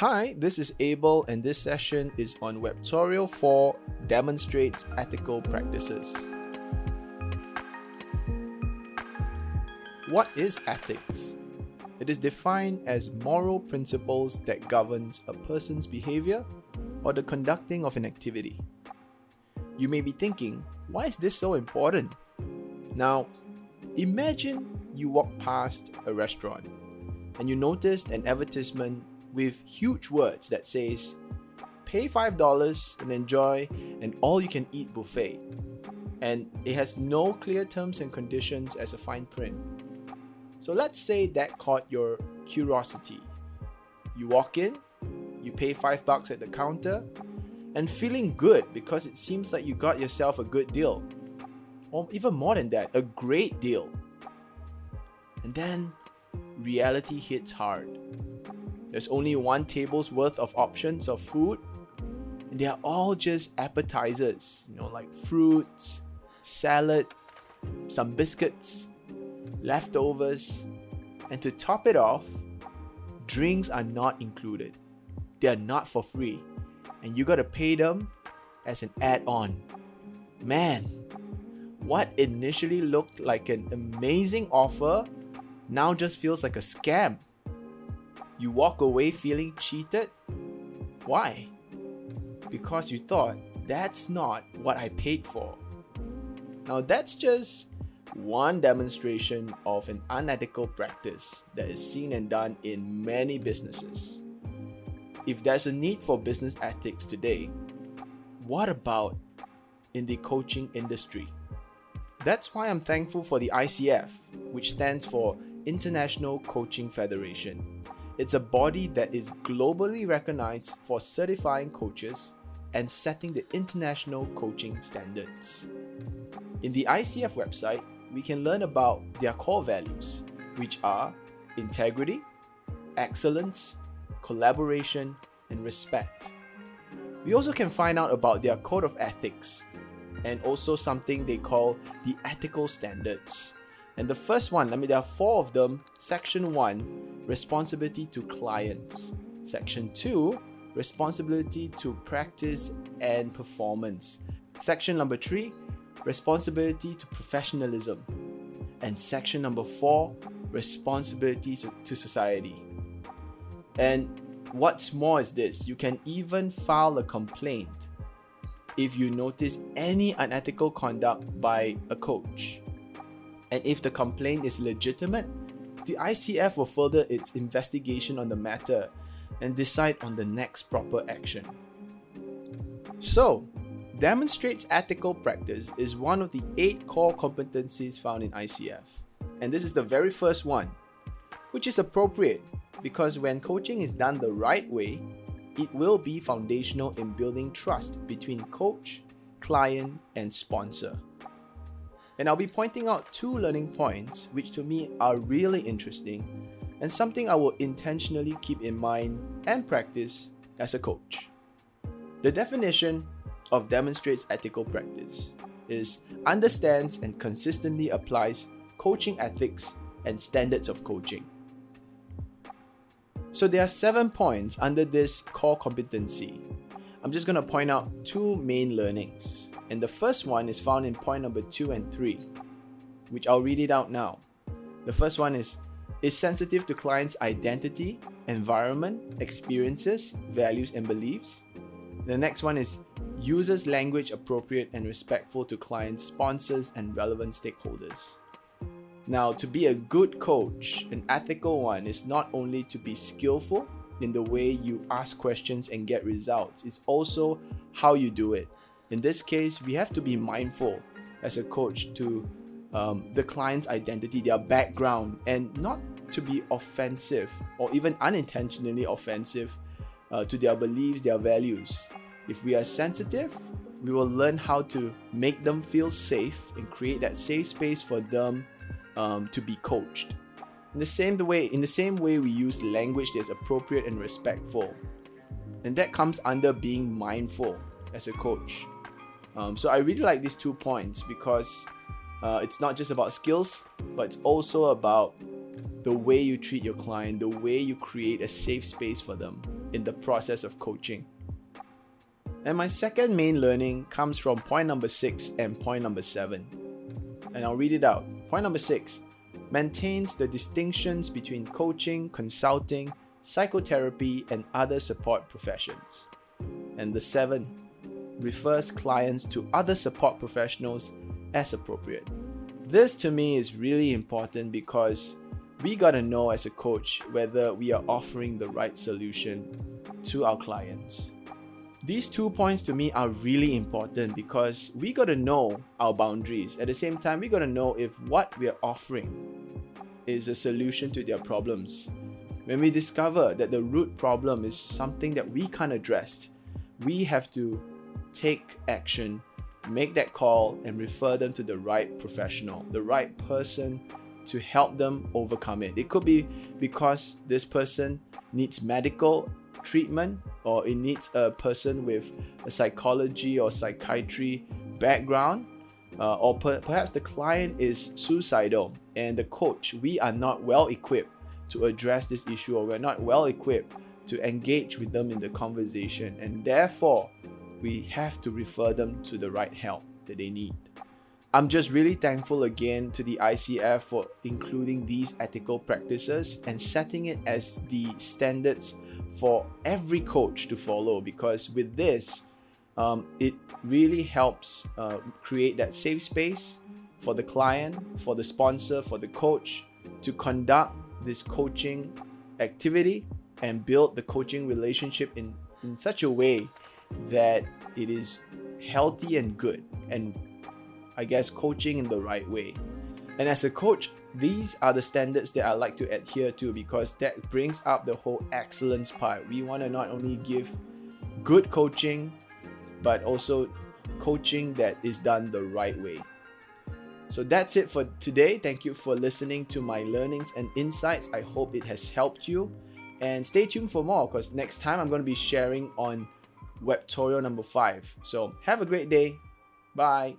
Hi, this is Abel, and this session is on Webtorial 4 Demonstrates Ethical Practices. What is ethics? It is defined as moral principles that governs a person's behavior or the conducting of an activity. You may be thinking, why is this so important? Now, imagine you walk past a restaurant and you noticed an advertisement with huge words that says, pay $5 and enjoy an all you can eat buffet. And it has no clear terms and conditions as a fine print. So let's say that caught your curiosity. You walk in, you pay 5 bucks at the counter, and feeling good because it seems like you got yourself a good deal. Or even more than that, a great deal. And then reality hits hard there's only one table's worth of options of food, and they are all just appetizers, you know, like fruits, salad, some biscuits, leftovers, and to top it off, drinks are not included. They are not for free, and you gotta pay them as an add on. Man, what initially looked like an amazing offer now just feels like a scam you walk away feeling cheated? Why? Because you thought that's not what I paid for. Now, that's just one demonstration of an unethical practice that is seen and done in many businesses. If there's a need for business ethics today, what about in the coaching industry? That's why I'm thankful for the ICF, which stands for International Coaching Federation. It's a body that is globally recognized for certifying coaches and setting the international coaching standards. In the ICF website, we can learn about their core values, which are integrity, excellence, collaboration, and respect. We also can find out about their code of ethics and also something they call the ethical standards. And the first one, I mean, there are four of them. Section one, responsibility to clients. Section two, responsibility to practice and performance. Section number three, responsibility to professionalism. And section number four, responsibility to society. And what's more is this you can even file a complaint if you notice any unethical conduct by a coach. And if the complaint is legitimate, the ICF will further its investigation on the matter and decide on the next proper action. So, demonstrates ethical practice is one of the eight core competencies found in ICF. And this is the very first one, which is appropriate because when coaching is done the right way, it will be foundational in building trust between coach, client, and sponsor. And I'll be pointing out two learning points which to me are really interesting and something I will intentionally keep in mind and practice as a coach. The definition of demonstrates ethical practice is understands and consistently applies coaching ethics and standards of coaching. So there are seven points under this core competency. I'm just going to point out two main learnings. And the first one is found in point number two and three, which I'll read it out now. The first one is is sensitive to clients' identity, environment, experiences, values, and beliefs. The next one is uses language appropriate and respectful to clients, sponsors, and relevant stakeholders. Now, to be a good coach, an ethical one is not only to be skillful in the way you ask questions and get results, it's also how you do it in this case, we have to be mindful as a coach to um, the client's identity, their background, and not to be offensive or even unintentionally offensive uh, to their beliefs, their values. If we are sensitive, we will learn how to make them feel safe and create that safe space for them um, to be coached. In the same way, in the same way, we use language that's appropriate and respectful, and that comes under being mindful as a coach. Um, so I really like these two points because uh, it's not just about skills, but it's also about the way you treat your client, the way you create a safe space for them. in the process of coaching. And my second main learning comes from point number six and point number seven. And I'll read it out. Point number six maintains the distinctions between coaching, consulting, psychotherapy, and other support professions. And the seven refers clients to other support professionals as appropriate. This to me is really important because we gotta know as a coach whether we are offering the right solution to our clients. These two points to me are really important because we gotta know our boundaries. At the same time, we gotta know if what we are offering is a solution to their problems. When we discover that the root problem is something that we can't address, we have to take action, make that call, and refer them to the right professional, the right person to help them overcome it. It could be because this person needs medical treatment or it needs a person with a psychology or psychiatry background. Uh, or per- perhaps the client is suicidal and the coach, we are not well equipped to address this issue or we're not well equipped to engage with them in the conversation and therefore we have to refer them to the right help that they need. I'm just really thankful again to the ICF for including these ethical practices and setting it as the standards for every coach to follow because with this, um, it really helps uh, create that safe space for the client, for the sponsor, for the coach to conduct this coaching activity and build the coaching relationship in, in such a way that it is healthy and good and I guess, coaching in the right way. And as a coach, these are the standards that I like to adhere to because that brings up the whole excellence part. We want to not only give good coaching, but also coaching that is done the right way. So that's it for today. Thank you for listening to my learnings and insights. I hope it has helped you. And stay tuned for more because next time I'm going to be sharing on webtorial number five. So have a great day. Bye.